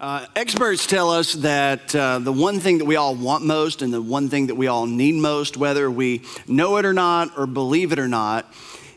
Uh, experts tell us that uh, the one thing that we all want most and the one thing that we all need most, whether we know it or not or believe it or not,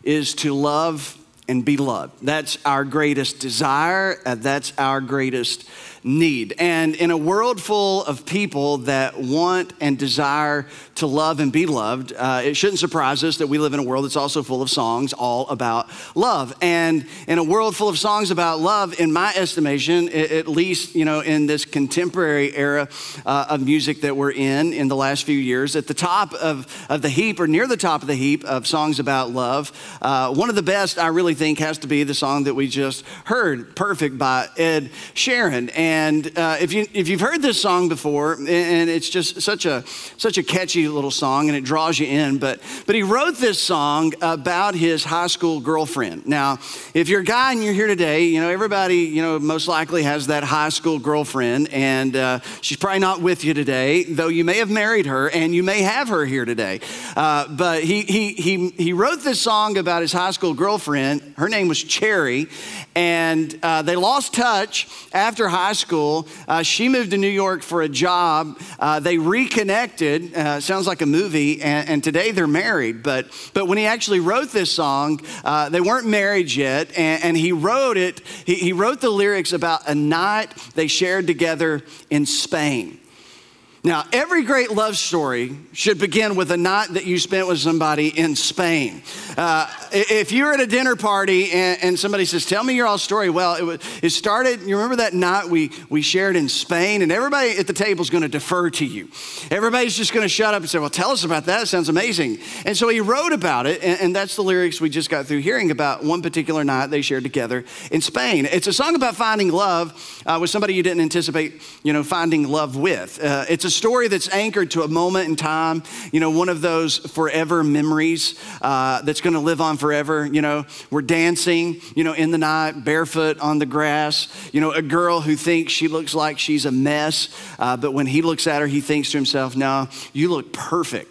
is to love and be loved. That's our greatest desire, uh, that's our greatest need. And in a world full of people that want and desire to love and be loved, uh, it shouldn't surprise us that we live in a world that's also full of songs all about love. And in a world full of songs about love, in my estimation, at least you know in this contemporary era uh, of music that we're in in the last few years, at the top of, of the heap or near the top of the heap of songs about love, uh, one of the best I really think has to be the song that we just heard, "Perfect" by Ed Sheeran. And and uh, if, you, if you've heard this song before, and it's just such a, such a catchy little song and it draws you in, but, but he wrote this song about his high school girlfriend. Now, if you're a guy and you're here today, you know, everybody, you know, most likely has that high school girlfriend, and uh, she's probably not with you today, though you may have married her and you may have her here today. Uh, but he, he, he, he wrote this song about his high school girlfriend. Her name was Cherry, and uh, they lost touch after high school. Uh, she moved to New York for a job. Uh, they reconnected. Uh, sounds like a movie, and, and, today they're married. But, but when he actually wrote this song, uh, they weren't married yet, and, and he wrote it, he, he wrote the lyrics about a night they shared together in Spain. Now, every great love story should begin with a night that you spent with somebody in Spain. Uh, if you're at a dinner party and, and, somebody says, Tell me your all story, well, it, was, it started, you remember that night we, we shared in Spain, and everybody at the table is going to defer to you. Everybody's just going to shut up and say, Well, tell us about that. It sounds amazing. And so he wrote about it, and, and that's the lyrics we just got through hearing about one particular night they shared together in Spain. It's a song about finding love uh, with somebody you didn't anticipate, you know, finding love with. Uh, it's a story that's anchored to a moment in time, you know, one of those forever memories uh, that's going to live on forever. You know, we're dancing, you know, in the night, barefoot on the grass. You know, a girl who thinks she looks like she's a mess, uh, but when he looks at her, he thinks to himself, no, you look perfect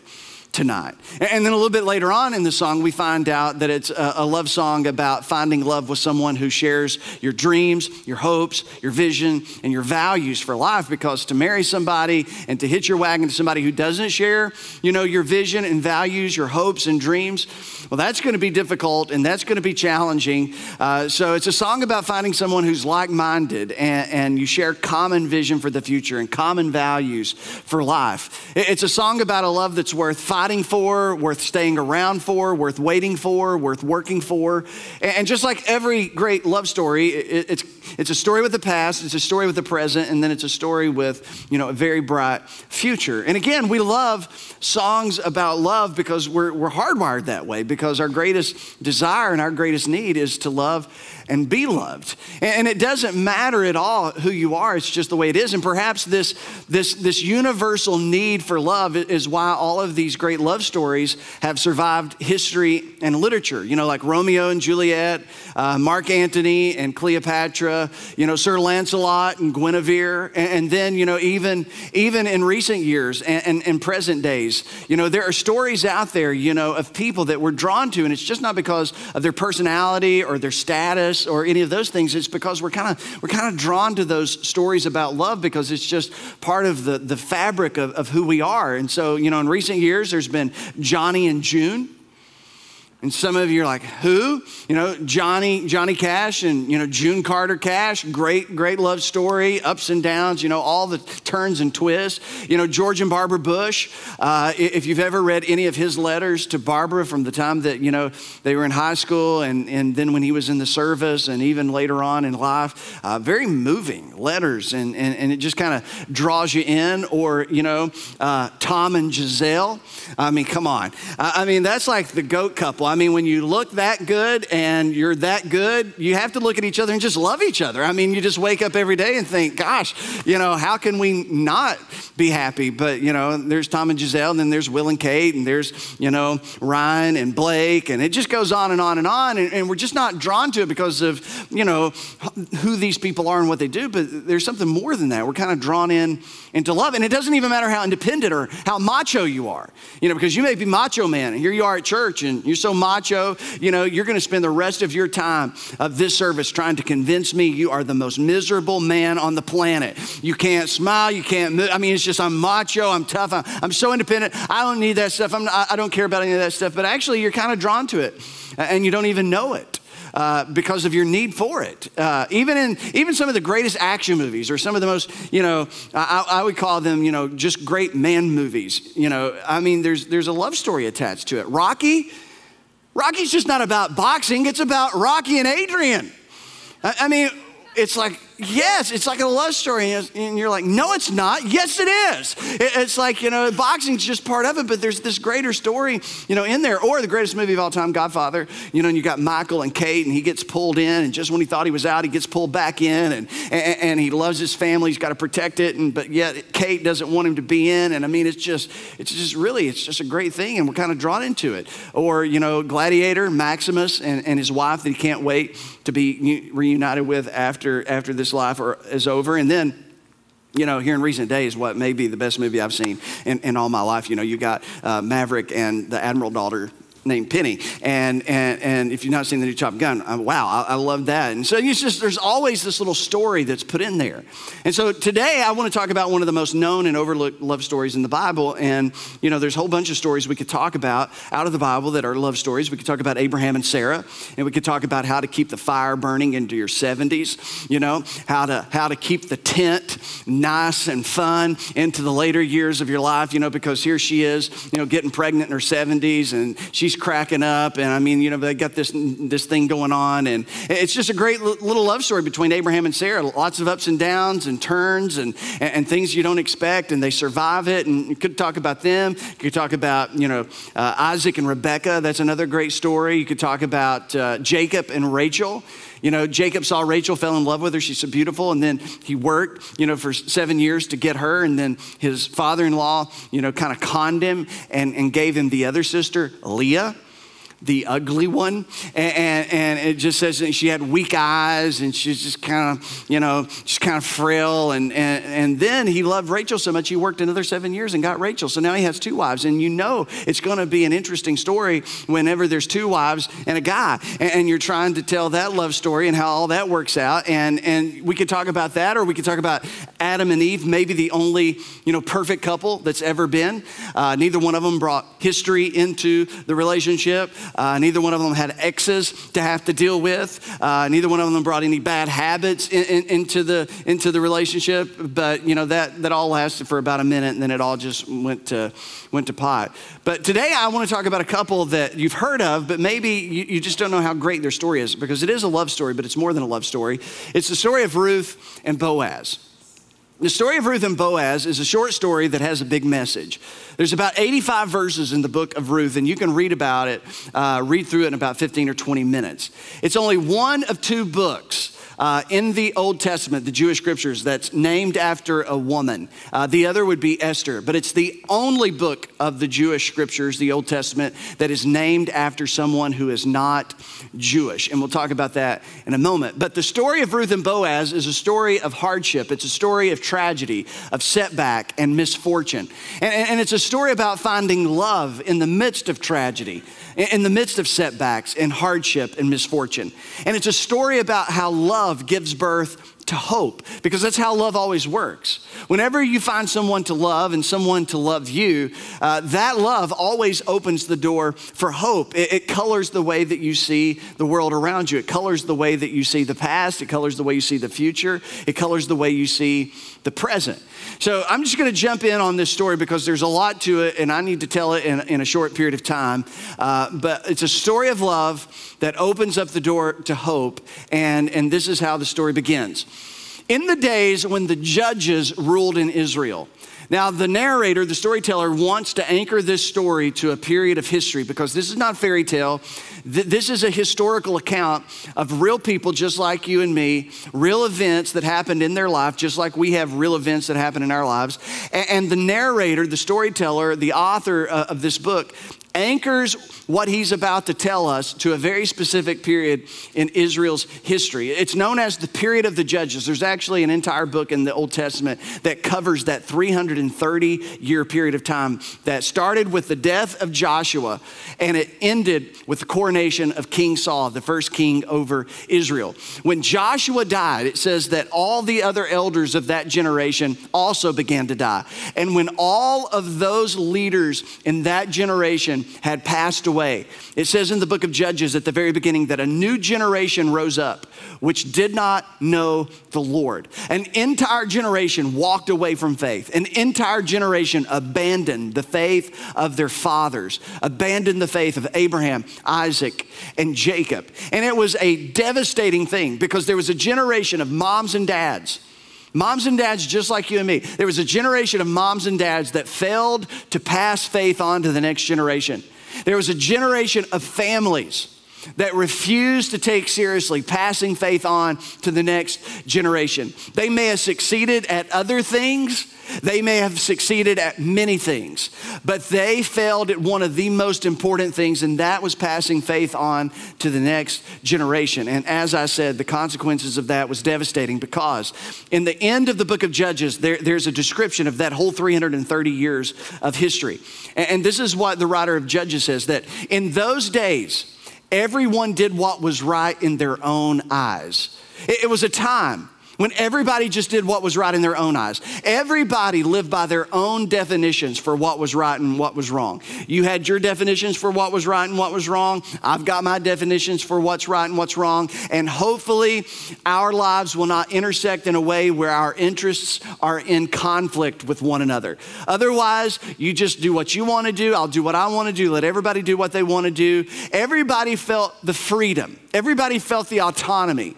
tonight. And then a little bit later on in the song, we find out that it's a, love song about finding love with someone who shares your dreams, your hopes, your vision, and your values for life. Because to marry somebody and to hitch your wagon to somebody who doesn't share, you know, your vision and values, your hopes and dreams, well, that's going to be difficult and that's going to be challenging. Uh, so it's a song about finding someone who's like-minded and, and you share common vision for the future and common values for life. It's a song about a love that's worth fighting for, worth staying around for, worth waiting for, worth working for. And just like every great love story, it's, it's a story with the past, it's a story with the present, and then it's a story with, you know, a very bright future. And again, we love songs about love because we're, we're hardwired that way, because our greatest desire and our greatest need is to love and be loved. And it doesn't matter at all who you are, it's just the way it is. And perhaps this, this, this universal need for love is why all of these great love stories have survived history and literature. You know, like Romeo and Juliet, uh, Mark Antony and Cleopatra, you know, Sir Lancelot and Guinevere. And, and then, you know, even, even in recent years and, and, and present days, you know, there are stories out there, you know, of people that we're drawn to. And it's just not because of their personality or their status or any of those things. It's because we're kind of we're kind of drawn to those stories about love because it's just part of the, the fabric of, of who we are. And so, you know, in recent years, there's been Johnny and June. And some of you are like, who? You know, Johnny, Johnny Cash and, you know, June Carter Cash, great, great love story, ups and downs, you know, all the turns and twists. You know, George and Barbara Bush, uh, if you've ever read any of his letters to Barbara from the time that, you know, they were in high school and, and then when he was in the service and even later on in life, uh, very moving letters and, and, and it just kind of draws you in. Or, you know, uh, Tom and Gisele. I mean, come on. I, I mean, that's like the goat couple. I mean, when you look that good and you're that good, you have to look at each other and just love each other. I mean, you just wake up every day and think, gosh, you know, how can we not be happy? But, you know, there's Tom and Gisele, and then there's Will and Kate, and there's, you know, Ryan and Blake, and it just goes on and on and on. And, and we're just not drawn to it because of, you know, who these people are and what they do, but there's something more than that. We're kind of drawn in into love. And it doesn't even matter how independent or how macho you are, you know, because you may be macho man, and here you are at church, and you're so macho, you know, you're going to spend the rest of your time of this service trying to convince me you are the most miserable man on the planet. You can't smile, you can't move. I mean, it's just I'm macho, I'm tough, I'm, I'm so independent. I don't need that stuff. I'm, I don't care about any of that stuff. But actually, you're kind of drawn to it, and you don't even know it. Uh, because of your need for it. Uh, even in even some of the greatest action movies, or some of the most, you know, I, I, would call them, you know, just great man movies. You know, I mean, there's there's a love story attached to it. Rocky, Rocky's just not about boxing; it's about Rocky and Adrian. I, I mean, it's like yes, it's like a love story. And you're like, no, it's not. Yes, it is. It's like, you know, boxing's just part of it, but there's this greater story, you know, in there. Or the greatest movie of all time, Godfather, you know, and you got Michael and Kate, and he gets pulled in, and just when he thought he was out, he gets pulled back in, and, and, and he loves his family. He's got to protect it, and but yet Kate doesn't want him to be in. And I mean, it's just, it's just really, it's just a great thing, and we're kind of drawn into it. Or, you know, Gladiator, Maximus, and, and his wife that he can't wait to be reunited with after, after this life or, is over. And then, you know, here in recent days, what may be the best movie I've seen in, in all my life. You know, you got uh, Maverick and the Admiral daughter named Penny. And, and, and if you've not seen the new Top Gun, uh, wow, I, I, love that. And so it's just, there's always this little story that's put in there. And so today I want to talk about one of the most known and overlooked love stories in the Bible. And, you know, there's a whole bunch of stories we could talk about out of the Bible that are love stories. We could talk about Abraham and Sarah, and we could talk about how to keep the fire burning into your 70s, you know, how to, how to keep the tent nice and fun into the later years of your life, you know, because here she is, you know, getting pregnant in her 70s and she's cracking up. And I mean, you know, they got this, this thing going on. And it's just a great little love story between Abraham and Sarah. Lots of ups and downs and turns and, and, things you don't expect. And they survive it. And you could talk about them. You could talk about, you know, uh, Isaac and Rebecca. That's another great story. You could talk about uh, Jacob and Rachel. You know, Jacob saw Rachel, fell in love with her. She's so beautiful. And then he worked, you know, for seven years to get her. And then his father in law, you know, kind of conned him and, and gave him the other sister, Leah the ugly one. And, and, it just says that she had weak eyes and she's just kind of, you know, just kind of frail. And, and, and then he loved Rachel so much, he worked another seven years and got Rachel. So now he has two wives. And you know it's going to be an interesting story whenever there's two wives and a guy. And, and you're trying to tell that love story and how all that works out. And, and we could talk about that or we could talk about Adam and Eve, maybe the only, you know, perfect couple that's ever been. Uh, neither one of them brought history into the relationship. Uh, neither one of them had exes to have to deal with. Uh, neither one of them brought any bad habits in, in, into, the, into the relationship. But, you know, that, that all lasted for about a minute and then it all just went to, went to pot. But today I want to talk about a couple that you've heard of, but maybe you, you just don't know how great their story is because it is a love story, but it's more than a love story. It's the story of Ruth and Boaz. The story of Ruth and Boaz is a short story that has a big message. There's about 85 verses in the book of Ruth, and you can read about it, uh, read through it in about 15 or 20 minutes. It's only one of two books uh, in the Old Testament, the Jewish scriptures, that's named after a woman. Uh, the other would be Esther, but it's the only book of the Jewish scriptures, the Old Testament, that is named after someone who is not Jewish. And we'll talk about that in a moment. But the story of Ruth and Boaz is a story of hardship, it's a story of tragedy, of setback, and misfortune. And, and it's a story about finding love in the midst of tragedy in the midst of setbacks and hardship and misfortune. And it's a story about how love gives birth to hope because that's how love always works. Whenever you find someone to love and someone to love you, uh, that love always opens the door for hope. It, it, colors the way that you see the world around you, it colors the way that you see the past, it colors the way you see the future, it colors the way you see the present. So I'm just going to jump in on this story because there's a lot to it and I need to tell it in, in a short period of time. Uh, but it's a story of love that opens up the door to hope, and, and this is how the story begins. In the days when the judges ruled in Israel, now, the narrator, the storyteller, wants to anchor this story to a period of history because this is not fairy tale. This is a historical account of real people just like you and me, real events that happened in their life, just like we have real events that happen in our lives. And the narrator, the storyteller, the author uh, of this book, anchors what he's about to tell us to a very specific period in Israel's history. It's known as the period of the Judges. There's actually an entire book in the Old Testament that covers that 330 year period of time that started with the death of Joshua and it ended with the coronation of King Saul, the first king over Israel. When Joshua died, it says that all the other elders of that generation also began to die. And when all of those leaders in that generation had passed away, it says in the book of Judges at the very beginning that a new generation rose up which did not know the Lord. An entire generation walked away from faith. An entire generation abandoned the faith of their fathers, abandoned the faith of Abraham, Isaac, and Jacob. And it was a devastating thing because there was a generation of moms and dads Moms and dads, just like you and me, there was a generation of moms and dads that failed to pass faith on to the next generation. There was a generation of families that refused to take seriously passing faith on to the next generation. They may have succeeded at other things, they may have succeeded at many things, but they failed at one of the most important things, and that was passing faith on to the next generation. And as I said, the consequences of that was devastating because in the end of the book of Judges, there, there's a description of that whole 330 years of history. And, and this is what the writer of Judges says that in those days, everyone did what was right in their own eyes. It, was a time when everybody just did what was right in their own eyes. Everybody lived by their own definitions for what was right and what was wrong. You had your definitions for what was right and what was wrong. I've got my definitions for what's right and what's wrong. And hopefully, our lives will not intersect in a way where our interests are in conflict with one another. Otherwise, you just do what you want to do. I'll do what I want to do. Let everybody do what they want to do. Everybody felt the freedom, everybody felt the autonomy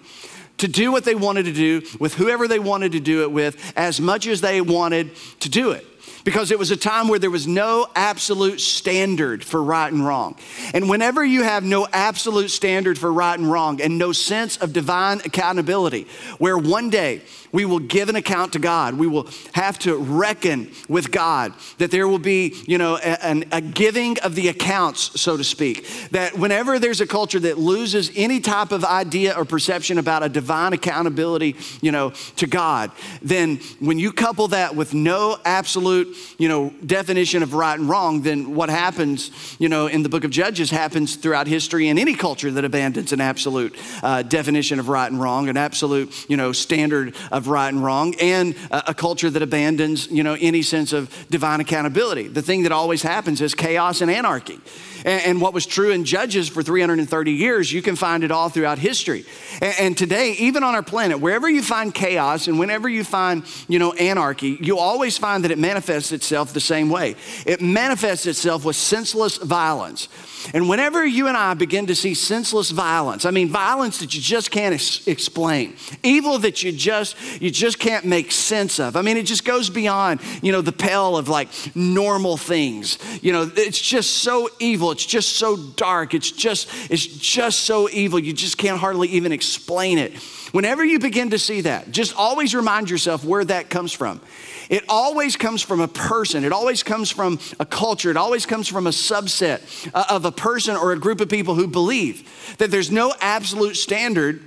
to do what they wanted to do with whoever they wanted to do it with as much as they wanted to do it because it was a time where there was no absolute standard for right and wrong. And whenever you have no absolute standard for right and wrong and no sense of divine accountability, where one day we will give an account to God. We will have to reckon with God. That there will be, you know, a, a, giving of the accounts, so to speak. That whenever there's a culture that loses any type of idea or perception about a divine accountability, you know, to God, then when you couple that with no absolute, you know, definition of right and wrong, then what happens, you know, in the book of Judges happens throughout history in any culture that abandons an absolute uh, definition of right and wrong, an absolute, you know, standard of right and wrong, and a, a culture that abandons, you know, any sense of divine accountability. The thing that always happens is chaos and anarchy. And, and what was true in Judges for 330 years, you can find it all throughout history. And, and today, even on our planet, wherever you find chaos and whenever you find, you know, anarchy, you always find that it manifests itself the same way. It manifests itself with senseless violence. And whenever you and I begin to see senseless violence, I mean violence that you just can't ex- explain, evil that you just you just can't make sense of. I mean it just goes beyond, you know, the pale of like normal things. You know, it's just so evil, it's just so dark, it's just it's just so evil you just can't hardly even explain it. Whenever you begin to see that, just always remind yourself where that comes from. It always comes from a person, it always comes from a culture, it always comes from a subset uh, of a person or a group of people who believe that there's no absolute standard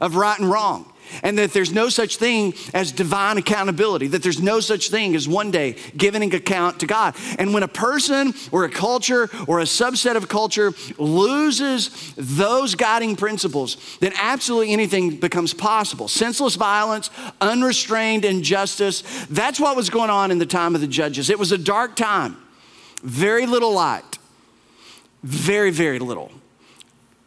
of right and wrong and that there's no such thing as divine accountability, that there's no such thing as one day giving account to God. And when a person or a culture or a subset of culture loses those guiding principles, then absolutely anything becomes possible. Senseless violence, unrestrained injustice, that's what was going on in the time of the judges. It was a dark time, very little light, very, very little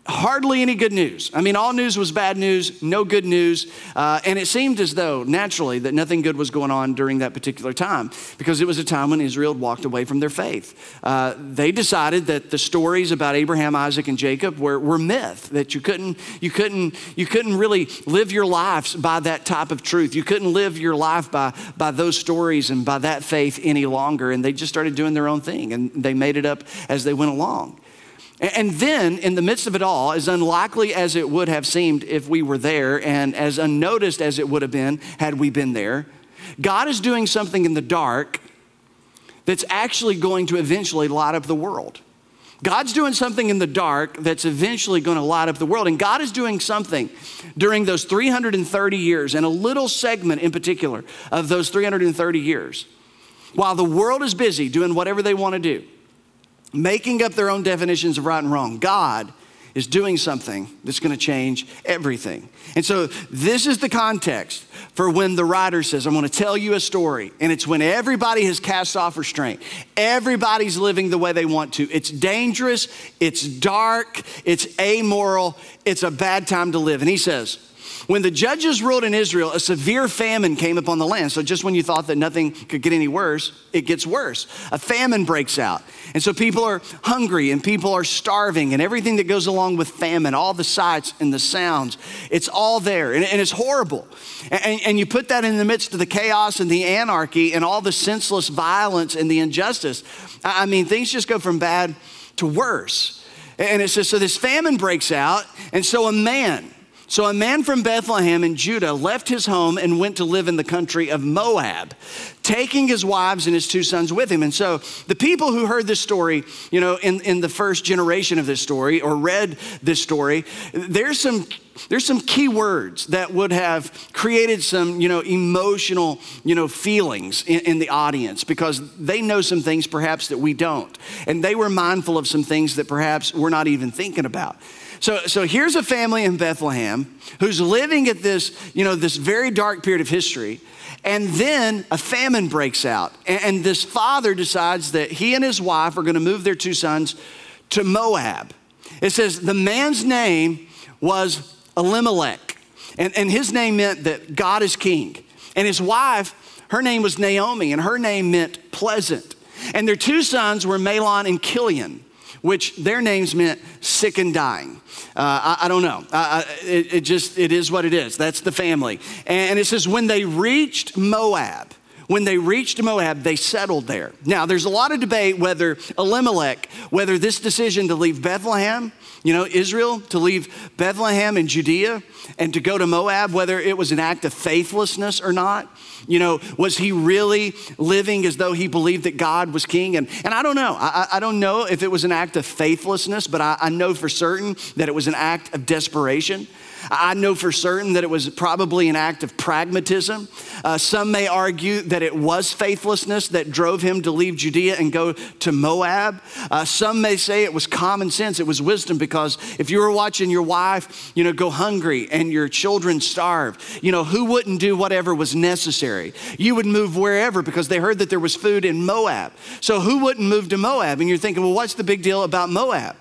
hardly any good news. I mean, all news was bad news, no good news. Uh, and it seemed as though, naturally, that nothing good was going on during that particular time because it was a time when Israel walked away from their faith. Uh, they decided that the stories about Abraham, Isaac, and Jacob were, were myth, that you couldn't, you, couldn't, you couldn't really live your lives by that type of truth. You couldn't live your life by, by those stories and by that faith any longer. And they just started doing their own thing and they made it up as they went along. And then, in the midst of it all, as unlikely as it would have seemed if we were there, and as unnoticed as it would have been had we been there, God is doing something in the dark that's actually going to eventually light up the world. God's doing something in the dark that's eventually going to light up the world. And God is doing something during those 330 years, and a little segment in particular of those 330 years. While the world is busy doing whatever they want to do, making up their own definitions of right and wrong, God is doing something that's going to change everything. And so, this is the context for when the writer says, I'm going to tell you a story. And it's when everybody has cast off restraint, everybody's living the way they want to. It's dangerous, it's dark, it's amoral, it's a bad time to live. And he says, when the judges ruled in Israel, a severe famine came upon the land. So just when you thought that nothing could get any worse, it gets worse. A famine breaks out. And so people are hungry and people are starving and everything that goes along with famine, all the sights and the sounds, it's all there and, and it's horrible. And, and you put that in the midst of the chaos and the anarchy and all the senseless violence and the injustice. I mean, things just go from bad to worse. And it says, so this famine breaks out, and so a man, so a man from Bethlehem in Judah left his home and went to live in the country of Moab, taking his wives and his two sons with him. And so the people who heard this story, you know, in, in the first generation of this story or read this story, there's some there's some key words that would have created some, you know, emotional, you know, feelings in, in, the audience because they know some things perhaps that we don't. And they were mindful of some things that perhaps we're not even thinking about. So, so here's a family in Bethlehem who's living at this, you know, this very dark period of history. And then a famine breaks out. And, and this father decides that he and his wife are going to move their two sons to Moab. It says the man's name was Elimelech. And, and his name meant that God is king. And his wife, her name was Naomi, and her name meant pleasant. And their two sons were Mahlon and Chilion which their names meant sick and dying. Uh, I, I, don't know. Uh, it, it, just, it is what it is. That's the family. And it says, when they reached Moab, when they reached Moab, they settled there. Now, there's a lot of debate whether Elimelech, whether this decision to leave Bethlehem, you know, Israel, to leave Bethlehem and Judea and to go to Moab, whether it was an act of faithlessness or not. You know, was he really living as though he believed that God was king? And, and I don't know. I, I don't know if it was an act of faithlessness, but I, I know for certain that it was an act of desperation. I know for certain that it was probably an act of pragmatism. Uh, some may argue that it was faithlessness that drove him to leave Judea and go to Moab. Uh, some may say it was common sense, it was wisdom, because if you were watching your wife, you know, go hungry and your children starve, you know, who wouldn't do whatever was necessary? You would move wherever because they heard that there was food in Moab. So who wouldn't move to Moab? And you're thinking, well, what's the big deal about Moab?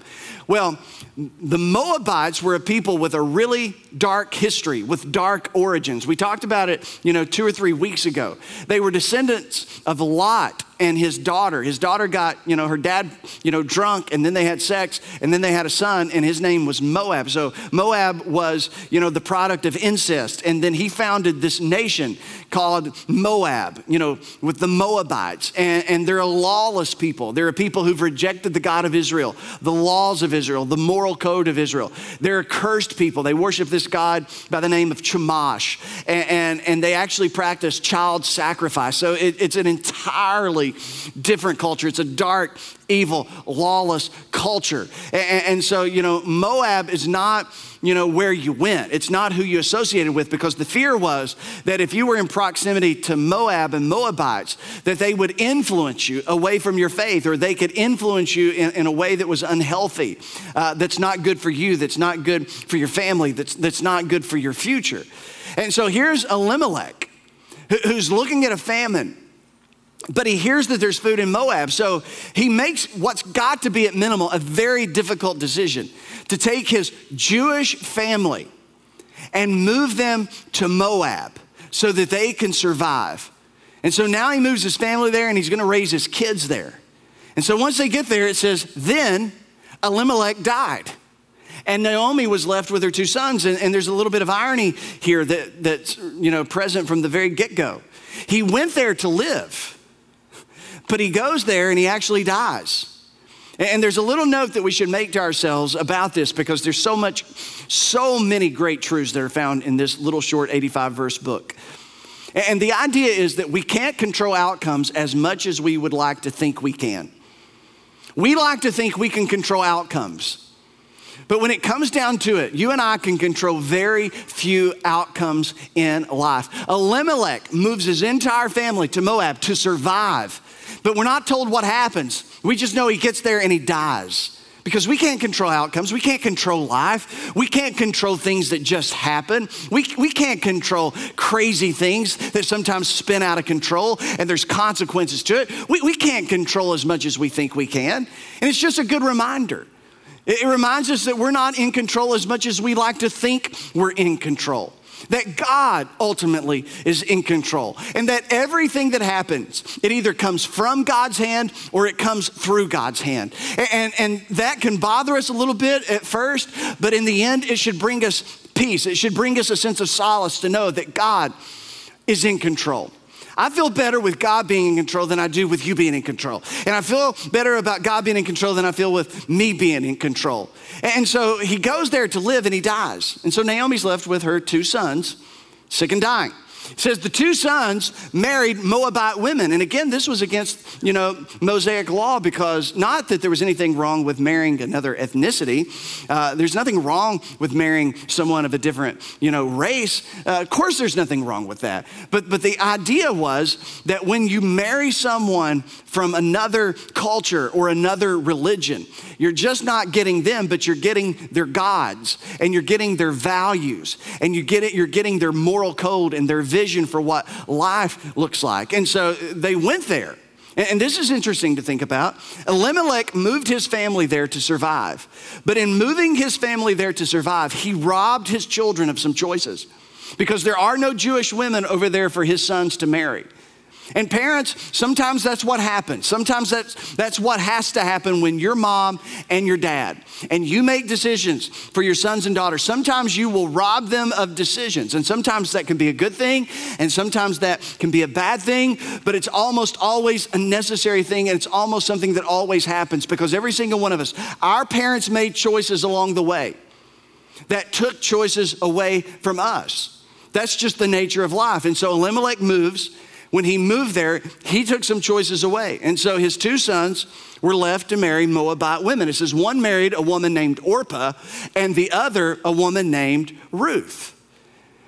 Well, the Moabites were a people with a really dark history, with dark origins. We talked about it, you know, two or three weeks ago. They were descendants of Lot and his daughter. His daughter got, you know, her dad, you know, drunk, and then they had sex, and then they had a son, and his name was Moab. So Moab was, you know, the product of incest. And then he founded this nation called Moab, you know, with the Moabites. And, and they're a lawless people. They're a people who've rejected the God of Israel, the laws of Israel, the moral code of Israel. They're a cursed people. They worship this God by the name of Chemosh, and, and, and they actually practice child sacrifice. So it, it's an entirely different culture. It's a dark, evil, lawless culture. And, and, so, you know, Moab is not, you know, where you went. It's not who you associated with because the fear was that if you were in proximity to Moab and Moabites, that they would influence you away from your faith or they could influence you in, in a way that was unhealthy, uh, that's not good for you, that's not good for your family, that's, that's not good for your future. And so here's Elimelech who's looking at a famine but he hears that there's food in Moab. So he makes what's got to be at minimal a very difficult decision to take his Jewish family and move them to Moab so that they can survive. And so now he moves his family there and he's going to raise his kids there. And so once they get there, it says, then Elimelech died. And Naomi was left with her two sons. And, and there's a little bit of irony here that, that's you know, present from the very get go. He went there to live. But he goes there and he actually dies. And there's a little note that we should make to ourselves about this because there's so much, so many great truths that are found in this little short 85 verse book. And the idea is that we can't control outcomes as much as we would like to think we can. We like to think we can control outcomes. But when it comes down to it, you and I can control very few outcomes in life. Elimelech moves his entire family to Moab to survive, but we're not told what happens. We just know he gets there and he dies. Because we can't control outcomes. We can't control life. We can't control things that just happen. We, we can't control crazy things that sometimes spin out of control and there's consequences to it. We, we can't control as much as we think we can. And it's just a good reminder. It reminds us that we're not in control as much as we like to think we're in control. That God ultimately is in control. And that everything that happens, it either comes from God's hand or it comes through God's hand. And, and that can bother us a little bit at first, but in the end, it should bring us peace. It should bring us a sense of solace to know that God is in control. I feel better with God being in control than I do with you being in control. And I feel better about God being in control than I feel with me being in control. And so he goes there to live and he dies. And so Naomi's left with her two sons, sick and dying. It says the two sons married Moabite women. And again, this was against, you know, Mosaic law because not that there was anything wrong with marrying another ethnicity. Uh, there's nothing wrong with marrying someone of a different, you know, race. Uh, of course, there's nothing wrong with that. But, but the idea was that when you marry someone from another culture or another religion, you're just not getting them, but you're getting their gods and you're getting their values and you get it, you're getting their moral code and their vision for what life looks like. And so they went there. And this is interesting to think about. Elimelech moved his family there to survive. But in moving his family there to survive, he robbed his children of some choices because there are no Jewish women over there for his sons to marry. And parents, sometimes that's what happens. Sometimes that's, that's what has to happen when your mom and your dad and you make decisions for your sons and daughters. Sometimes you will rob them of decisions, and sometimes that can be a good thing, and sometimes that can be a bad thing, but it's almost always a necessary thing, and it's almost something that always happens because every single one of us, our parents made choices along the way that took choices away from us. That's just the nature of life. And so Elimelech moves when he moved there, he took some choices away. And so his two sons were left to marry Moabite women. It says one married a woman named Orpah, and the other a woman named Ruth.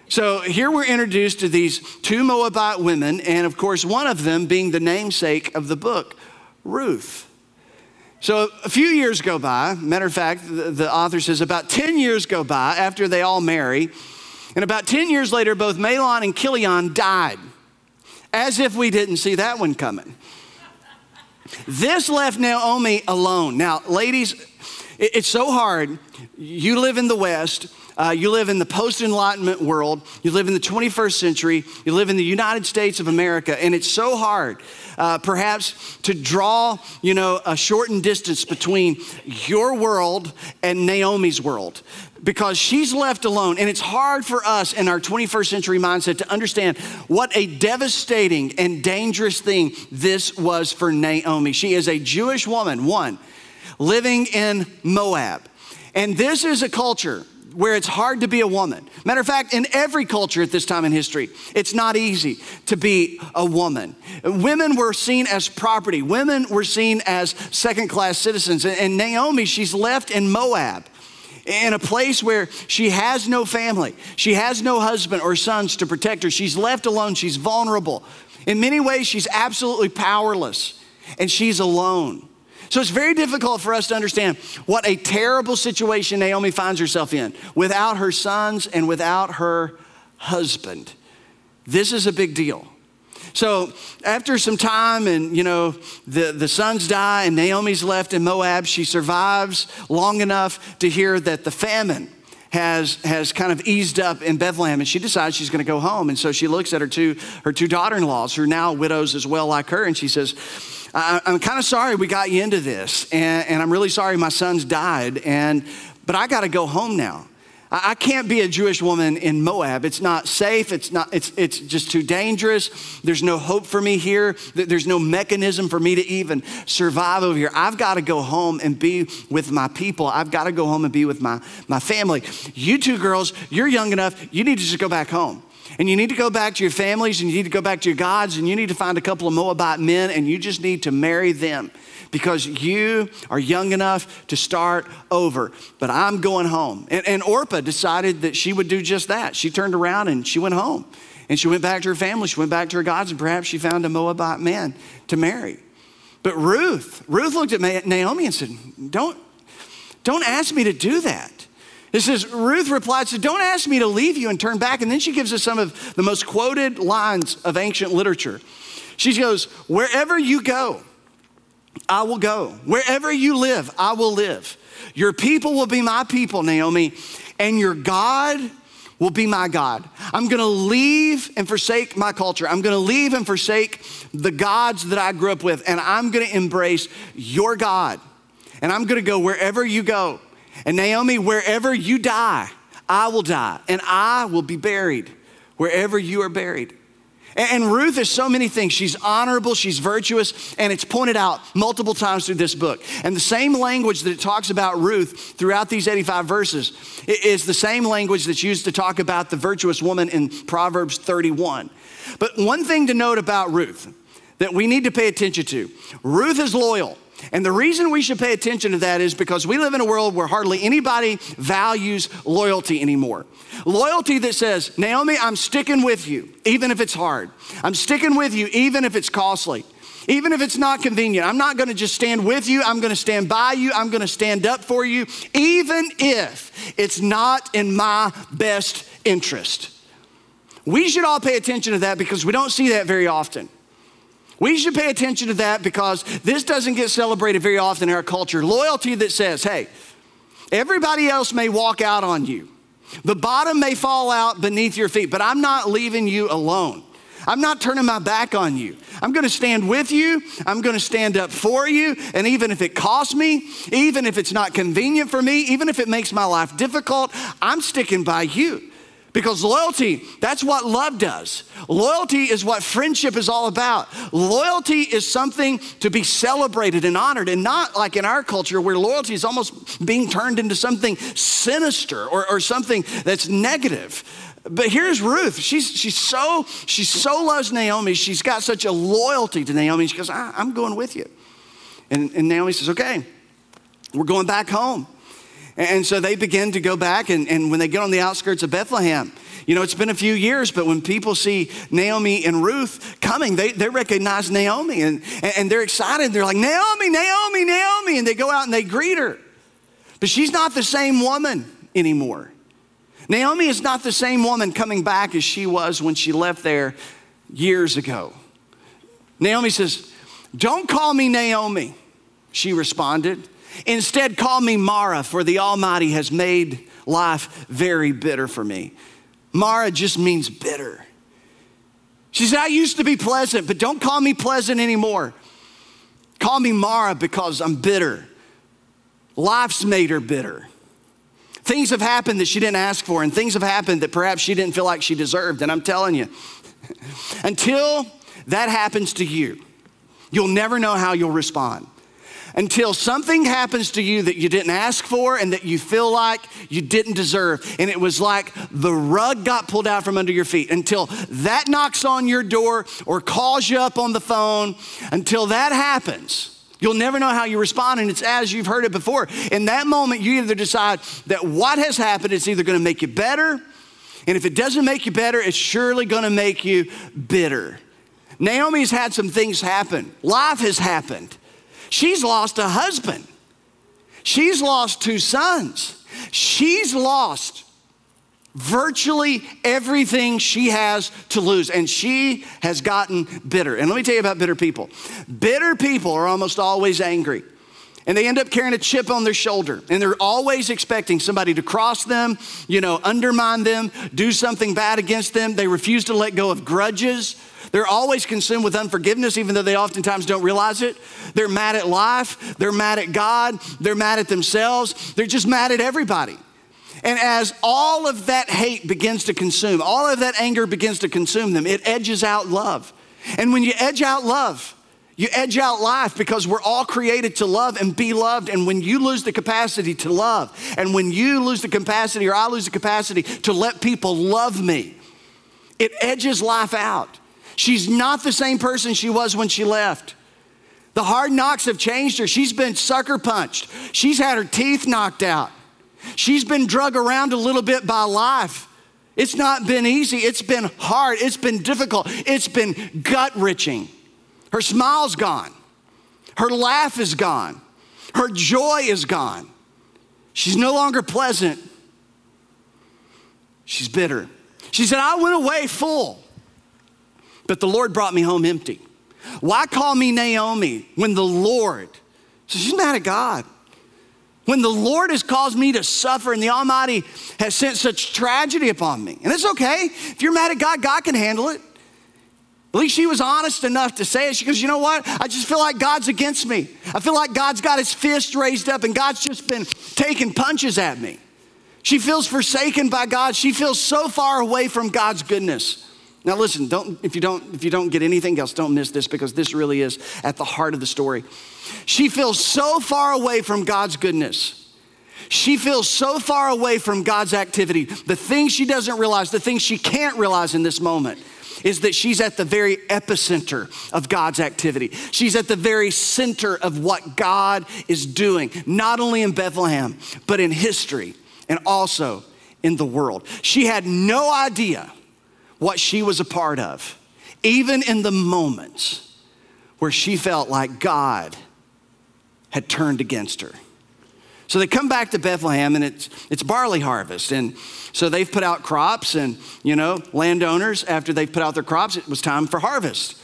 So here we're introduced to these two Moabite women, and of course, one of them being the namesake of the book, Ruth. So a few years go by. Matter of fact, the, author says about 10 years go by after they all marry. And about 10 years later, both Mahlon and Chilion died as if we didn't see that one coming. This left Naomi alone. Now, ladies, it's so hard. You live in the West. Uh, you live in the post enlightenment world. You live in the 21st century. You live in the United States of America. And it's so hard, uh, perhaps, to draw, you know, a shortened distance between your world and Naomi's world because she's left alone. And it's hard for us in our 21st century mindset to understand what a devastating and dangerous thing this was for Naomi. She is a Jewish woman, one, living in Moab. And this is a culture where it's hard to be a woman. Matter of fact, in every culture at this time in history, it's not easy to be a woman. Women were seen as property, women were seen as second class citizens. And Naomi, she's left in Moab in a place where she has no family, she has no husband or sons to protect her. She's left alone, she's vulnerable. In many ways, she's absolutely powerless and she's alone. So it's very difficult for us to understand what a terrible situation Naomi finds herself in without her sons and without her husband. This is a big deal. So after some time, and you know, the, the sons die, and Naomi's left in Moab, she survives long enough to hear that the famine has, has kind of eased up in Bethlehem, and she decides she's going to go home. And so she looks at her two, her two daughter in laws, who are now widows as well, like her, and she says, I, am kind of sorry we got you into this, and, and I'm really sorry my sons died, and, but I got to go home now. I can't be a Jewish woman in Moab. It's not safe. It's, not, it's, it's just too dangerous. There's no hope for me here. There's no mechanism for me to even survive over here. I've got to go home and be with my people. I've got to go home and be with my, my family. You two girls, you're young enough. You need to just go back home. And you need to go back to your families and you need to go back to your gods and you need to find a couple of Moabite men and you just need to marry them because you are young enough to start over. But I'm going home. And, and Orpah decided that she would do just that. She turned around and she went home. And she went back to her family, she went back to her gods, and perhaps she found a Moabite man to marry. But Ruth, Ruth looked at Naomi and said, Don't, don't ask me to do that. It says, Ruth replied, said, Don't ask me to leave you and turn back. And then she gives us some of the most quoted lines of ancient literature. She goes, Wherever you go, I will go. Wherever you live, I will live. Your people will be my people, Naomi, and your God will be my God. I'm gonna leave and forsake my culture. I'm gonna leave and forsake the gods that I grew up with, and I'm gonna embrace your God. And I'm gonna go wherever you go. And Naomi, wherever you die, I will die, and I will be buried wherever you are buried. And Ruth is so many things. She's honorable, she's virtuous, and it's pointed out multiple times through this book. And the same language that it talks about Ruth throughout these 85 verses is the same language that's used to talk about the virtuous woman in Proverbs 31. But one thing to note about Ruth that we need to pay attention to Ruth is loyal. And the reason we should pay attention to that is because we live in a world where hardly anybody values loyalty anymore. Loyalty that says, Naomi, I'm sticking with you, even if it's hard. I'm sticking with you, even if it's costly. Even if it's not convenient, I'm not gonna just stand with you, I'm gonna stand by you, I'm gonna stand up for you, even if it's not in my best interest. We should all pay attention to that because we don't see that very often. We should pay attention to that because this doesn't get celebrated very often in our culture. Loyalty that says, hey, everybody else may walk out on you, the bottom may fall out beneath your feet, but I'm not leaving you alone. I'm not turning my back on you. I'm going to stand with you. I'm going to stand up for you. And even if it costs me, even if it's not convenient for me, even if it makes my life difficult, I'm sticking by you. Because loyalty, that's what love does. Loyalty is what friendship is all about. Loyalty is something to be celebrated and honored, and not like in our culture where loyalty is almost being turned into something sinister or, or something that's negative. But here's Ruth. She's, she's so, she so loves Naomi. She's got such a loyalty to Naomi. She goes, I'm going with you. And, and Naomi says, okay, we're going back home. And so they begin to go back, and, and when they get on the outskirts of Bethlehem, you know, it's been a few years, but when people see Naomi and Ruth coming, they, they recognize Naomi and, and they're excited. They're like, Naomi, Naomi, Naomi. And they go out and they greet her. But she's not the same woman anymore. Naomi is not the same woman coming back as she was when she left there years ago. Naomi says, Don't call me Naomi, she responded. Instead, call me Mara, for the Almighty has made life very bitter for me. Mara just means bitter. She said, I used to be pleasant, but don't call me pleasant anymore. Call me Mara because I'm bitter. Life's made her bitter. Things have happened that she didn't ask for, and things have happened that perhaps she didn't feel like she deserved. And I'm telling you, until that happens to you, you'll never know how you'll respond until something happens to you that you didn't ask for and that you feel like you didn't deserve. And it was like the rug got pulled out from under your feet until that knocks on your door or calls you up on the phone. Until that happens, You'll never know how you respond, and it's as you've heard it before. In that moment, you either decide that what has happened is either gonna make you better, and if it doesn't make you better, it's surely gonna make you bitter. Naomi's had some things happen, life has happened. She's lost a husband. She's lost two sons. She's lost virtually everything she has to lose, and she has gotten bitter. And let me tell you about bitter people bitter people are almost always angry. And they end up carrying a chip on their shoulder. And they're always expecting somebody to cross them, you know, undermine them, do something bad against them. They refuse to let go of grudges. They're always consumed with unforgiveness, even though they oftentimes don't realize it. They're mad at life. They're mad at God. They're mad at themselves. They're just mad at everybody. And as all of that hate begins to consume, all of that anger begins to consume them, it edges out love. And when you edge out love, you edge out life because we're all created to love and be loved. And when you lose the capacity to love, and when you lose the capacity, or I lose the capacity to let people love me, It edges life out. She's not the same person she was when she left. The hard knocks have changed her. She's been sucker punched. She's had her teeth knocked out. She's been drug around a little bit by life. It's not been easy. It's been hard. It's been difficult. It's been gut wrenching. Her smile's gone. Her laugh is gone. Her joy is gone. She's no longer pleasant. She's bitter. She said, I went away full, but the Lord brought me home empty. Why call me Naomi when the Lord, so she's mad at God. When the Lord has caused me to suffer and the Almighty has sent such tragedy upon me. And it's okay. If you're mad at God, God can handle it. At least she was honest enough to say it. She goes, You know what? I just feel like God's against me. I feel like God's got his fist raised up and God's just been taking punches at me. She feels forsaken by God. She feels so far away from God's goodness. Now listen, don't if you don't if you don't get anything else, don't miss this because this really is at the heart of the story. She feels so far away from God's goodness. She feels so far away from God's activity. The things she doesn't realize, the things she can't realize in this moment is that she's at the very epicenter of God's activity. She's at the very center of what God is doing, not only in Bethlehem, but in history and also in the world. She had no idea what she was a part of, even in the moments where she felt like God had turned against her. So they come back to Bethlehem and it's, it's barley harvest. And so they've put out crops, and, you know, landowners, after they've put out their crops, it was time for harvest.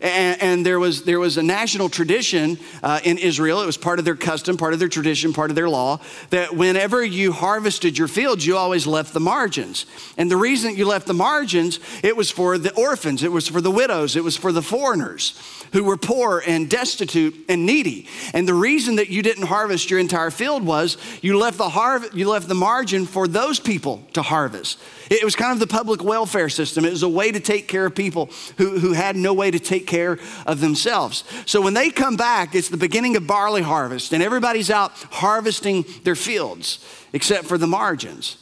And, and, there, was, there was a national tradition uh, in Israel, it was part of their custom, part of their tradition, part of their law, that whenever you harvested your fields, you always left the margins. And the reason you left the margins, it was for the orphans, it was for the widows, it was for the foreigners who were poor and destitute and needy. And the reason that you didn't harvest your entire field was you left the, harv- you left the margin for those people to harvest. It was kind of the public welfare system. It was a way to take care of people who, who had no way to take care of themselves. So when they come back, it's the beginning of barley harvest, and everybody's out harvesting their fields, except for the margins.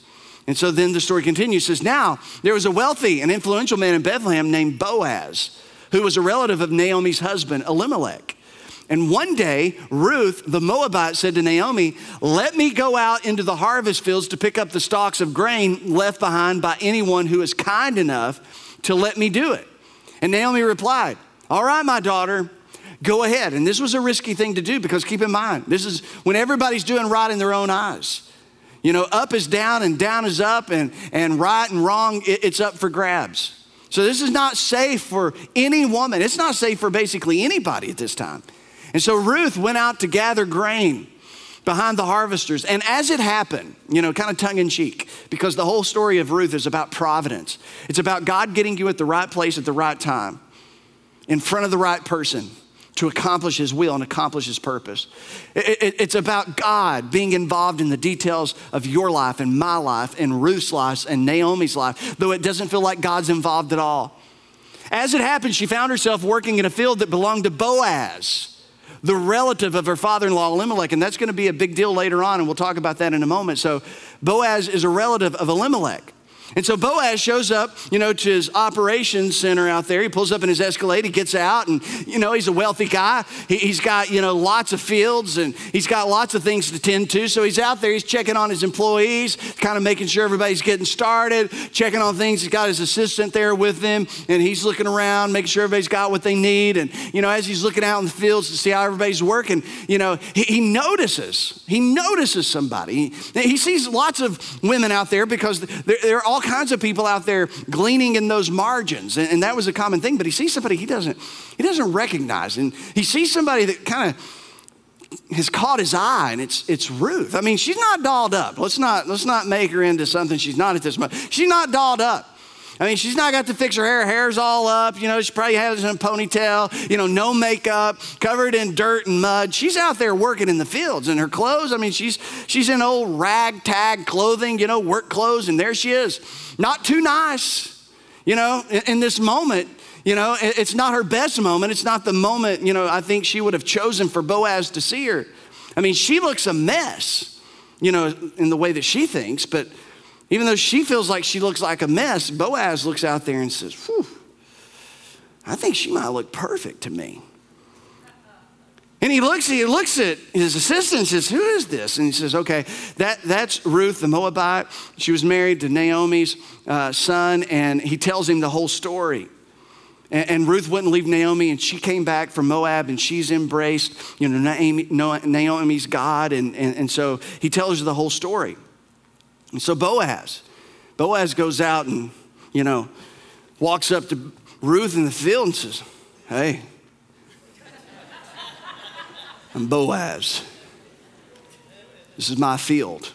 And so then the story continues. Says, Now there was a wealthy and influential man in Bethlehem named Boaz, who was a relative of Naomi's husband, Elimelech. And one day, Ruth, the Moabite, said to Naomi, Let me go out into the harvest fields to pick up the stalks of grain left behind by anyone who is kind enough to let me do it. And Naomi replied, All right, my daughter, go ahead. And this was a risky thing to do because keep in mind, this is when everybody's doing right in their own eyes. You know, up is down and down is up, and, and right and wrong, it, it's up for grabs. So this is not safe for any woman. It's not safe for basically anybody at this time. And so Ruth went out to gather grain behind the harvesters. And as it happened, you know, kind of tongue in cheek, because the whole story of Ruth is about providence. It's about God getting you at the right place at the right time, in front of the right person to accomplish his will and accomplish his purpose. It, it, it's about God being involved in the details of your life and my life and Ruth's life and Naomi's life, though it doesn't feel like God's involved at all. As it happened, she found herself working in a field that belonged to Boaz the relative of her father in law, Elimelech, and that's going to be a big deal later on, and we'll talk about that in a moment. So, Boaz is a relative of Elimelech. And so Boaz shows up, you know, to his operations center out there. He pulls up in his Escalade. He gets out, and you know he's a wealthy guy. He, has got you know lots of fields, and he's got lots of things to tend to. So he's out there. He's checking on his employees, kind of making sure everybody's getting started, checking on things. He's got his assistant there with him, and he's looking around, making sure everybody's got what they need. And you know, as he's looking out in the fields to see how everybody's working, you know, he, he notices. He notices somebody. He, he, sees lots of women out there because they're, they're all kinds of people out there gleaning in those margins. And, and that was a common thing. But he sees somebody he doesn't, he doesn't recognize. And he sees somebody that kind of has caught his eye and it's it's Ruth. I mean, she's not dolled up. Let's not let's not make her into something she's not at this moment. She's not dolled up. I mean, she's not got to fix her hair. Her hair's all up. You know, she probably has a ponytail, you know, no makeup, covered in dirt and mud. She's out there working in the fields and her clothes. I mean, she's, she's in old ragtag clothing, you know, work clothes, and there she is. Not too nice. You know, in, in this moment, you know, it's not her best moment. It's not the moment, you know, I think she would have chosen for Boaz to see her. I mean, she looks a mess, you know, in the way that she thinks, but Even though she feels like she looks like a mess, Boaz looks out there and says, Whew, I think she might look perfect to me. And he looks, he looks at his assistant and says, Who is this? And he says, Okay, that, that's Ruth the Moabite. She was married to Naomi's uh, son, and he tells him the whole story. And, and, Ruth wouldn't leave Naomi, and she came back from Moab, and she's embraced, you know, Naomi, Naomi's God. And, and, and so he tells her the whole story. And so Boaz, Boaz goes out and, you know, walks up to Ruth in the field and says, Hey, I'm Boaz. This is my field,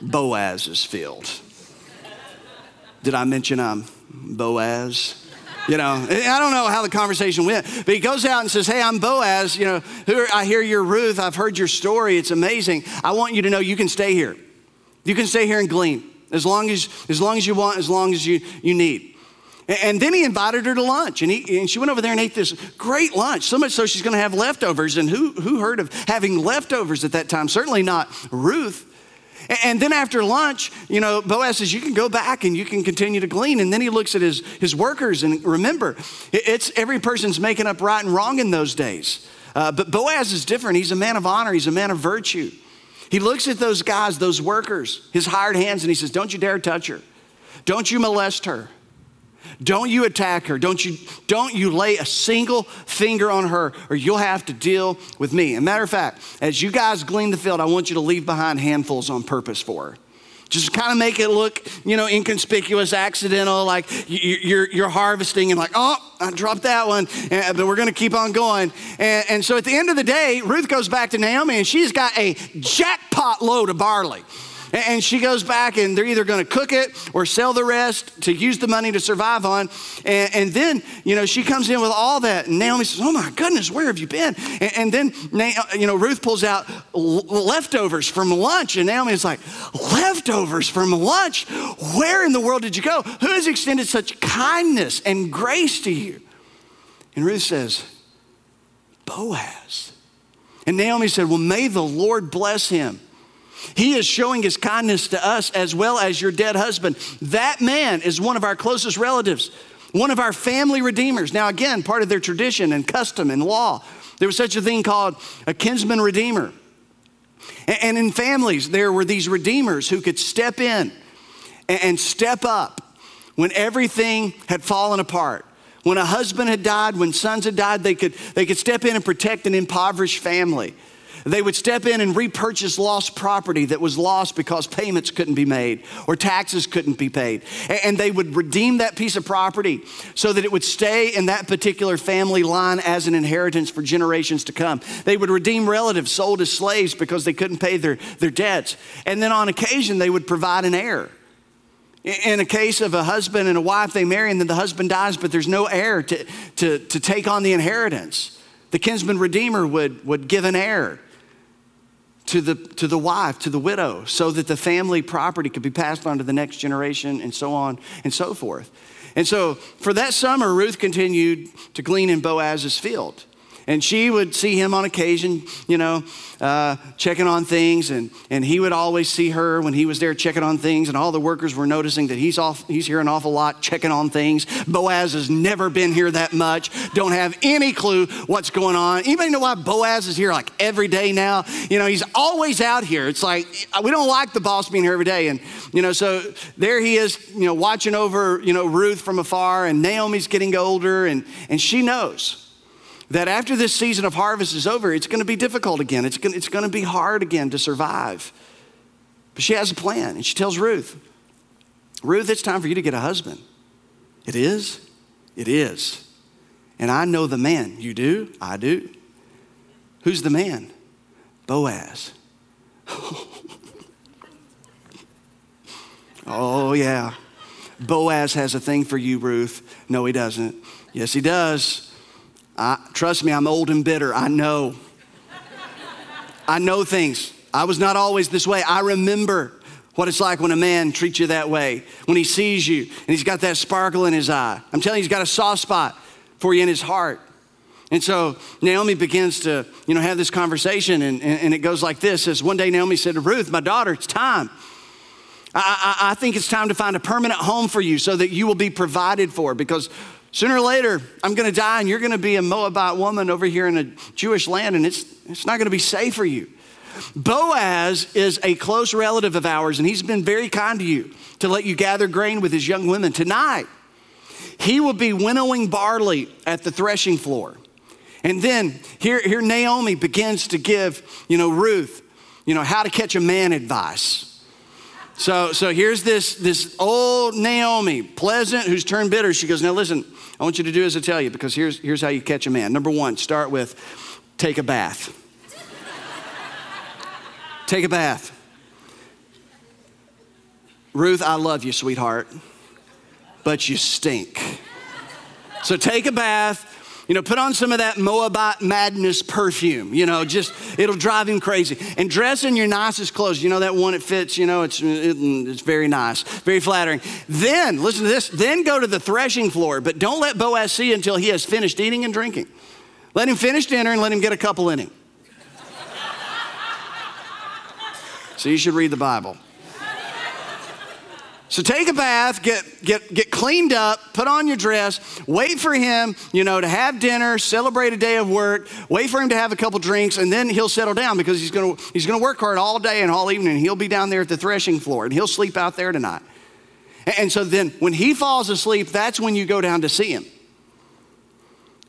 Boaz's field. Did I mention I'm Boaz? You know, I don't know how the conversation went, but he goes out and says, Hey, I'm Boaz. You know, I hear you're Ruth. I've heard your story. It's amazing. I want you to know you can stay here. You can stay here and glean as long as, as, long as you want, as long as you, you need. And then he invited her to lunch, and, he, and she went over there and ate this great lunch, so much so she's going to have leftovers. And who, who heard of having leftovers at that time? Certainly not Ruth. And then after lunch, you know, Boaz says, You can go back and you can continue to glean. And then he looks at his, his workers, and remember, it's every person's making up right and wrong in those days. Uh, but Boaz is different. He's a man of honor, he's a man of virtue. He looks at those guys, those workers, his hired hands, and he says, Don't you dare touch her. Don't you molest her. Don't you attack her. Don't you, don't you lay a single finger on her, or you'll have to deal with me. And matter of fact, as you guys glean the field, I want you to leave behind handfuls on purpose for her. Just kind of make it look, you know, inconspicuous, accidental, like you're, you're harvesting and like, oh, I dropped that one, but we're going to keep on going. And, and so at the end of the day, Ruth goes back to Naomi and she's got a jackpot load of barley. And she goes back and they're either going to cook it or sell the rest to use the money to survive on. And, and then, you know, she comes in with all that. And Naomi says, Oh my goodness, where have you been? And, and then, you know, Ruth pulls out leftovers from lunch. And Naomi is like, Leftovers from lunch? Where in the world did you go? Who has extended such kindness and grace to you? And Ruth says, Boaz. And Naomi said, Well, may the Lord bless him he is showing his kindness to us as well as your dead husband. That man is one of our closest relatives, one of our family redeemers. Now, again, part of their tradition and custom and law, there was such a thing called a kinsman redeemer. And in families, there were these redeemers who could step in and step up when everything had fallen apart. When a husband had died, when sons had died, they could, they could step in and protect an impoverished family. They would step in and repurchase lost property that was lost because payments couldn't be made or taxes couldn't be paid. And they would redeem that piece of property so that it would stay in that particular family line as an inheritance for generations to come. They would redeem relatives sold as slaves because they couldn't pay their, their debts. And then on occasion, they would provide an heir. In a case of a husband and a wife, they marry and then the husband dies, but there's no heir to, to, to take on the inheritance. The kinsman redeemer would, would give an heir to the, to the wife, to the widow, so that the family property could be passed on to the next generation and so on and so forth. And so for that summer, Ruth continued to glean in Boaz's field. And she would see him on occasion, you know, uh, checking on things. And, and he would always see her when he was there checking on things. And all the workers were noticing that he's, off, he's here an awful lot checking on things. Boaz has never been here that much, don't have any clue what's going on. Anybody know why Boaz is here like every day now? You know, he's always out here. It's like, we don't like the boss being here every day. And, you know, so there he is, you know, watching over, you know, Ruth from afar. And Naomi's getting older. And, and she knows that after this season of harvest is over, it's going to be difficult again. It's going, it's going to be hard again to survive. But she has a plan, and she tells Ruth, Ruth, it's time for you to get a husband. It is? It is. And I know the man. You do? I do. Who's the man? Boaz. oh, yeah. Boaz has a thing for you, Ruth. No, he doesn't. Yes, he does. I, trust me, I'm old and bitter. I know. I know things. I was not always this way. I remember what it's like when a man treats you that way, when he sees you and he's got that sparkle in his eye. I'm telling you, he's got a soft spot for you in his heart. And so Naomi begins to, you know, have this conversation, and, and, and it goes like this: As one day Naomi said to Ruth, "My daughter, it's time. I, I, I think it's time to find a permanent home for you so that you will be provided for because sooner or later I'm going to die and you're going to be a Moabite woman over here in a Jewish land and it's, it's not going to be safe for you. Boaz is a close relative of ours and he's been very kind to you to let you gather grain with his young women. Tonight, he will be winnowing barley at the threshing floor. And then here, here Naomi begins to give, you know, Ruth, you know, how to catch a man advice. So, so here's this, this old Naomi, pleasant, who's turned bitter. She goes, Now listen, I want you to do as I tell you because here's, here's how you catch a man. Number one, start with take a bath. take a bath. Ruth, I love you, sweetheart, but you stink. So take a bath, you know, put on some of that Moabite madness perfume, you know, just, it'll drive him crazy. And dress in your nicest clothes. You know, that one it fits, you know, it's, it, it's very nice, very flattering. Then, listen to this, then go to the threshing floor, but don't let Boaz see until he has finished eating and drinking. Let him finish dinner and let him get a couple in him. so you should read the Bible. So take a bath, get, get, get cleaned up, put on your dress, wait for him, you know, to have dinner, celebrate a day of work, wait for him to have a couple drinks, and then he'll settle down because he's gonna, he's gonna work hard all day and all evening. And he'll be down there at the threshing floor and he'll sleep out there tonight. And, and so then when he falls asleep, that's when you go down to see him.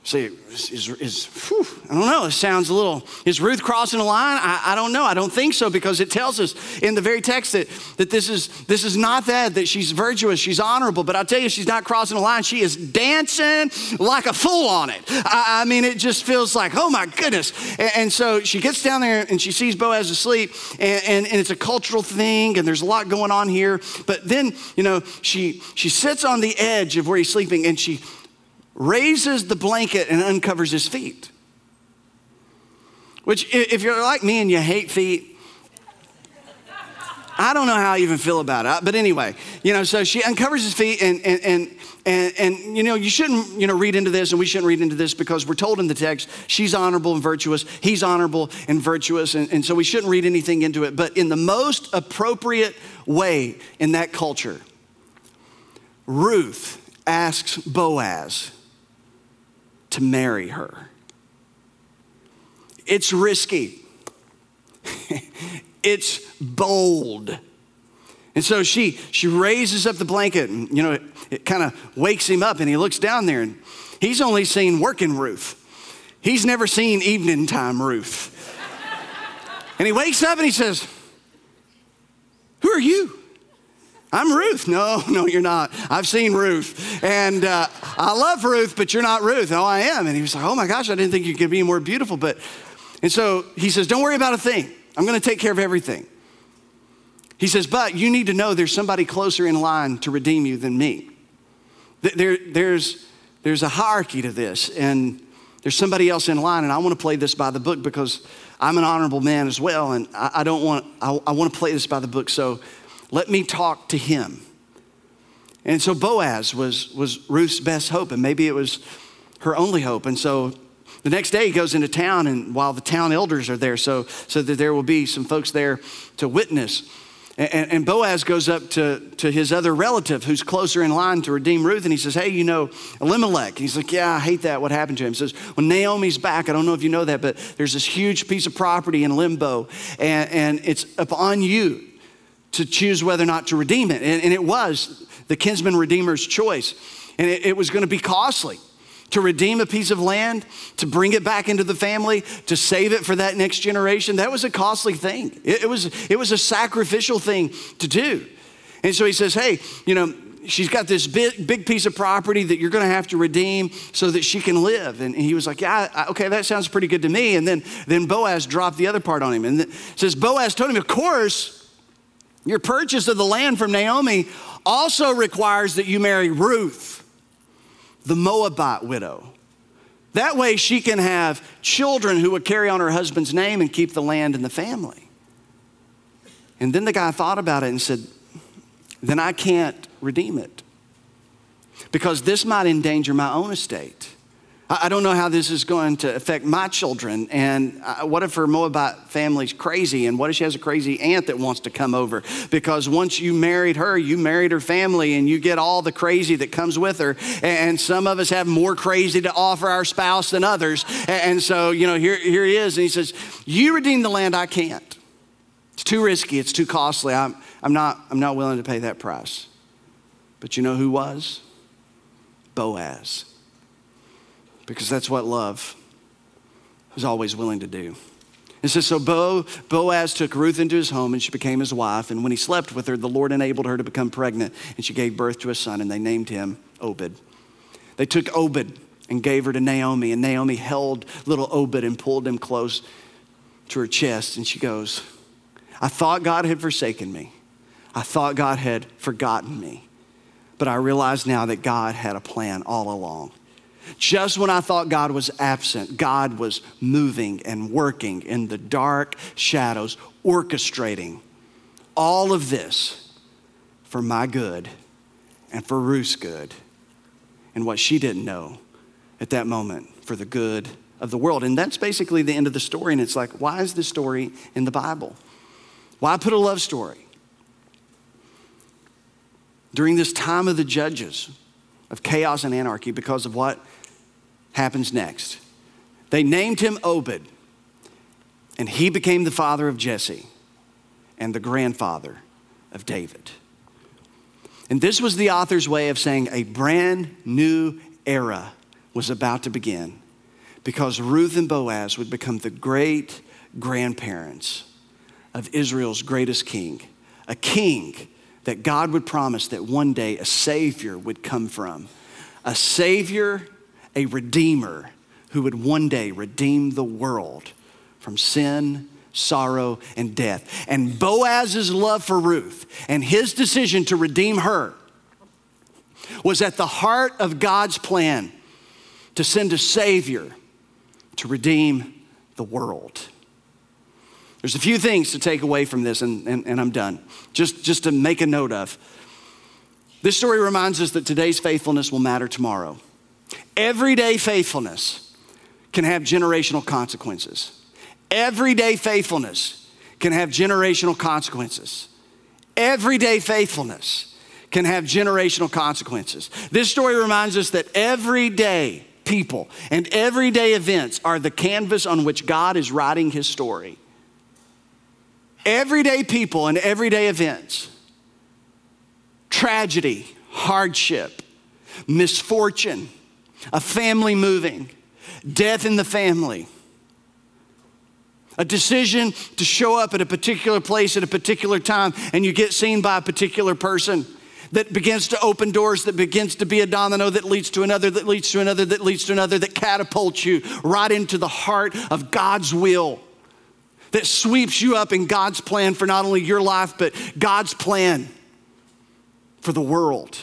See, is, is whew, I don't know, it sounds a little, is Ruth crossing a line? I, I, don't know. I don't think so because it tells us in the very text that, that this, is, this is not that, that she's virtuous, she's honorable. But I'll tell you, she's not crossing a line. She is dancing like a fool on it. I, I mean, it just feels like, oh my goodness. And, and, so she gets down there and she sees Boaz asleep, and, and, and it's a cultural thing, and there's a lot going on here. But then, you know, she, she sits on the edge of where he's sleeping and she raises the blanket and uncovers his feet. Which, if you're like me and you hate feet, I don't know how I even feel about it. But anyway, you know, so she uncovers his feet and, and, and, and, and, you know, you shouldn't, you know, read into this and we shouldn't read into this because we're told in the text she's honorable and virtuous, he's honorable and virtuous. And, and so we shouldn't read anything into it. But in the most appropriate way in that culture, Ruth asks Boaz, to marry her. It's risky, it's bold. And so she, she raises up the blanket and, you know, it, it kind of wakes him up and he looks down there and he's only seen working Ruth. He's never seen evening time Ruth. and he wakes up and he says, Who are you? I'm Ruth. No, no, you're not. I've seen Ruth. And uh, I love Ruth, but you're not Ruth. Oh, I am. And he was like, oh my gosh, I didn't think you could be more beautiful. But, and so he says, don't worry about a thing. I'm going to take care of everything. He says, but you need to know there's somebody closer in line to redeem you than me. There, there's, there's a hierarchy to this, and there's somebody else in line, and I want to play this by the book because I'm an honorable man as well, and I, I don't want, I, I want to play this by the book. So let me talk to him. And so Boaz was, was Ruth's best hope, and maybe it was her only hope. And so the next day he goes into town, and while the town elders are there, so, so that there will be some folks there to witness. And, and, Boaz goes up to, to his other relative who's closer in line to redeem Ruth, and he says, Hey, you know, Elimelech. he's like, Yeah, I hate that. What happened to him? He says, Well, Naomi's back. I don't know if you know that, but there's this huge piece of property in limbo, and, and it's upon you to choose whether or not to redeem it. And, and it was the kinsman redeemer's choice. And it, it was going to be costly to redeem a piece of land, to bring it back into the family, to save it for that next generation. That was a costly thing. It, it was, it was a sacrificial thing to do. And so he says, Hey, you know, she's got this big, big piece of property that you're going to have to redeem so that she can live. And he was like, yeah, okay, that sounds pretty good to me. And then, then Boaz dropped the other part on him. And says, Boaz told him, of course, your purchase of the land from Naomi also requires that you marry Ruth, the Moabite widow. That way she can have children who would carry on her husband's name and keep the land in the family. And then the guy thought about it and said, then I can't redeem it because this might endanger my own estate. I don't know how this is going to affect my children. And uh, what if her Moabite family's crazy? And what if she has a crazy aunt that wants to come over? Because once you married her, you married her family and you get all the crazy that comes with her. And some of us have more crazy to offer our spouse than others. And so, you know, here, here he is. And he says, You redeem the land, I can't. It's too risky, it's too costly. I'm, I'm, not, I'm not willing to pay that price. But you know who was? Boaz because that's what love is always willing to do. It says, So Bo, Boaz took Ruth into his home and she became his wife. And when he slept with her, the Lord enabled her to become pregnant and she gave birth to a son and they named him Obed. They took Obed and gave her to Naomi, and Naomi held little Obed and pulled him close to her chest. And she goes, I thought God had forsaken me. I thought God had forgotten me. But I realize now that God had a plan all along. Just when I thought God was absent, God was moving and working in the dark shadows, orchestrating all of this for my good and for Ruth's good and what she didn't know at that moment for the good of the world. And that's basically the end of the story. And it's like, why is this story in the Bible? Why put a love story? During this time of the judges, of chaos and anarchy, because of what happens next. They named him Obed, and he became the father of Jesse and the grandfather of David. And this was the author's way of saying a brand new era was about to begin because Ruth and Boaz would become the great grandparents of Israel's greatest king, a king that God would promise that one day a Savior would come from. A Savior a redeemer who would one day redeem the world from sin, sorrow, and death. And Boaz's love for Ruth and his decision to redeem her was at the heart of God's plan to send a Savior to redeem the world. There's a few things to take away from this, and, and, and I'm done. Just, just to make a note of. This story reminds us that today's faithfulness will matter tomorrow. Everyday faithfulness can have generational consequences. Everyday faithfulness can have generational consequences. Everyday faithfulness can have generational consequences. This story reminds us that everyday people and everyday events are the canvas on which God is writing his story. Everyday people and everyday events, tragedy, hardship, misfortune, a family moving, death in the family, a decision to show up at a particular place at a particular time, and you get seen by a particular person that begins to open doors, that begins to be a domino that leads to another, that leads to another, that leads to another, that catapults you right into the heart of God's will, that sweeps you up in God's plan for not only your life, but God's plan for the world.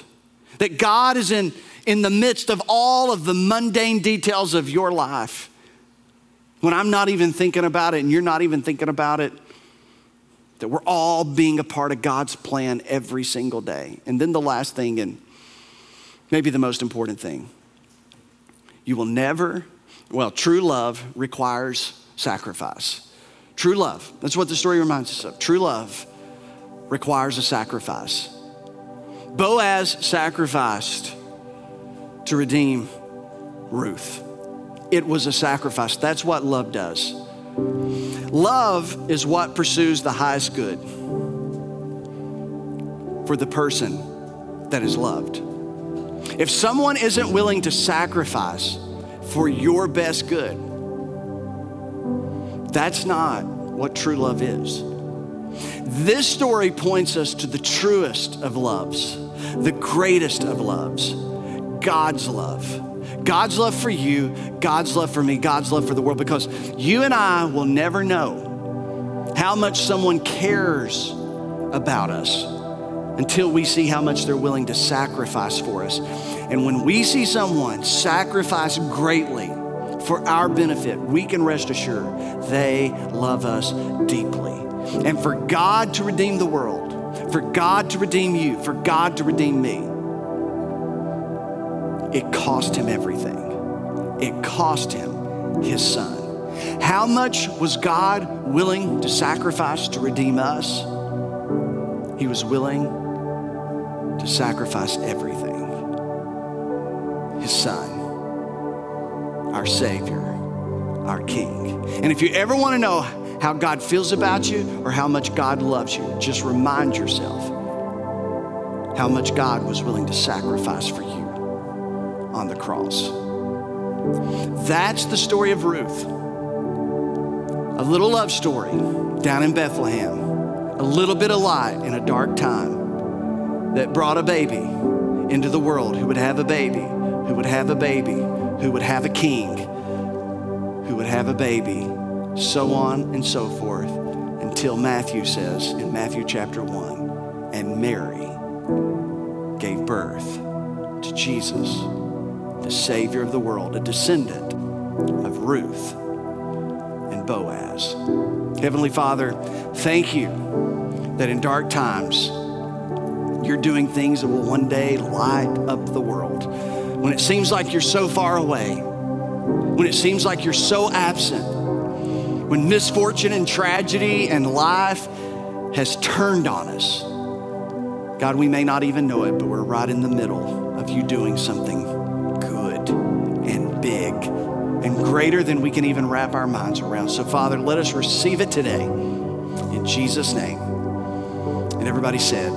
That God is in in the midst of all of the mundane details of your life, when I'm not even thinking about it and you're not even thinking about it, that we're all being a part of God's plan every single day. And then the last thing, and maybe the most important thing, you will never, well, true love requires sacrifice. True love, that's what the story reminds us of. True love requires a sacrifice. Boaz sacrificed to redeem Ruth. It was a sacrifice. That's what love does. Love is what pursues the highest good for the person that is loved. If someone isn't willing to sacrifice for your best good, that's not what true love is. This story points us to the truest of loves, the greatest of loves God's love. God's love for you, God's love for me, God's love for the world, because you and I will never know how much someone cares about us until we see how much they're willing to sacrifice for us. And when we see someone sacrifice greatly for our benefit, we can rest assured they love us deeply. And for God to redeem the world, for God to redeem you, for God to redeem me, it cost him everything. it cost him his son. How much was God willing to sacrifice to redeem us? He was willing to sacrifice everything. His son, our Savior, our King. And if you ever want to know how God feels about you or how much God loves you, just remind yourself how much God was willing to sacrifice for you on the cross. That's the story of Ruth. A little love story down in Bethlehem, a little bit of light in a dark time that brought a baby into the world who would have a baby, who would have a baby, who would have a king, who would have a baby, so on and so forth, until Matthew says in Matthew chapter 1 and Mary gave birth to Jesus, the Savior of the world, a descendant of Ruth and Boaz. Heavenly Father, thank you that in dark times, you're doing things that will one day light up the world. When it seems like you're so far away, when it seems like you're so absent, when misfortune and tragedy and life has turned on us, God, we may not even know it, but we're right in the middle of you doing something and greater than we can even wrap our minds around. So, Father, let us receive it today in Jesus' name. And everybody said,